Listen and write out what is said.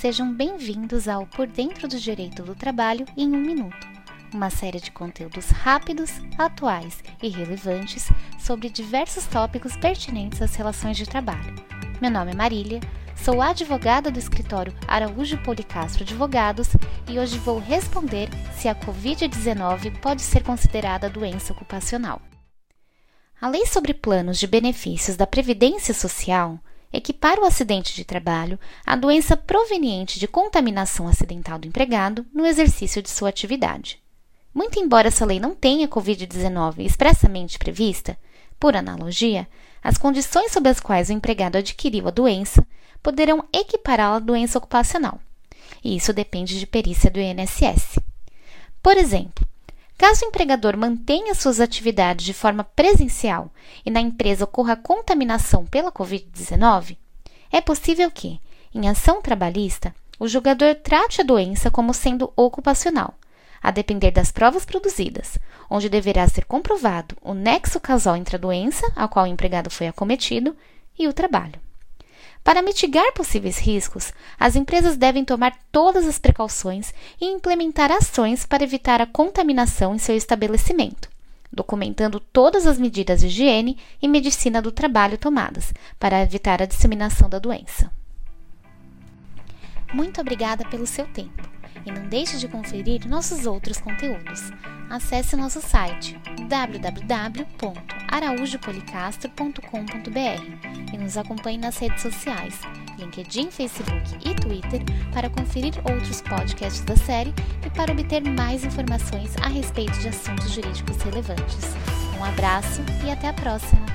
Sejam bem-vindos ao Por Dentro do Direito do Trabalho em um Minuto, uma série de conteúdos rápidos, atuais e relevantes sobre diversos tópicos pertinentes às relações de trabalho. Meu nome é Marília, sou advogada do escritório Araújo Policastro Advogados e hoje vou responder se a Covid-19 pode ser considerada doença ocupacional. A Lei sobre Planos de Benefícios da Previdência Social equipara o acidente de trabalho à doença proveniente de contaminação acidental do empregado no exercício de sua atividade. Muito embora essa lei não tenha Covid-19 expressamente prevista, por analogia, as condições sob as quais o empregado adquiriu a doença poderão equipará-la à doença ocupacional, e isso depende de perícia do INSS. Por exemplo, Caso o empregador mantenha suas atividades de forma presencial e na empresa ocorra contaminação pela Covid-19, é possível que, em ação trabalhista, o julgador trate a doença como sendo ocupacional, a depender das provas produzidas, onde deverá ser comprovado o nexo causal entre a doença a qual o empregado foi acometido e o trabalho. Para mitigar possíveis riscos, as empresas devem tomar todas as precauções e implementar ações para evitar a contaminação em seu estabelecimento, documentando todas as medidas de higiene e medicina do trabalho tomadas para evitar a disseminação da doença. Muito obrigada pelo seu tempo e não deixe de conferir nossos outros conteúdos. Acesse nosso site www.araújopolicastro.com.br e nos acompanhe nas redes sociais, LinkedIn, Facebook e Twitter, para conferir outros podcasts da série e para obter mais informações a respeito de assuntos jurídicos relevantes. Um abraço e até a próxima!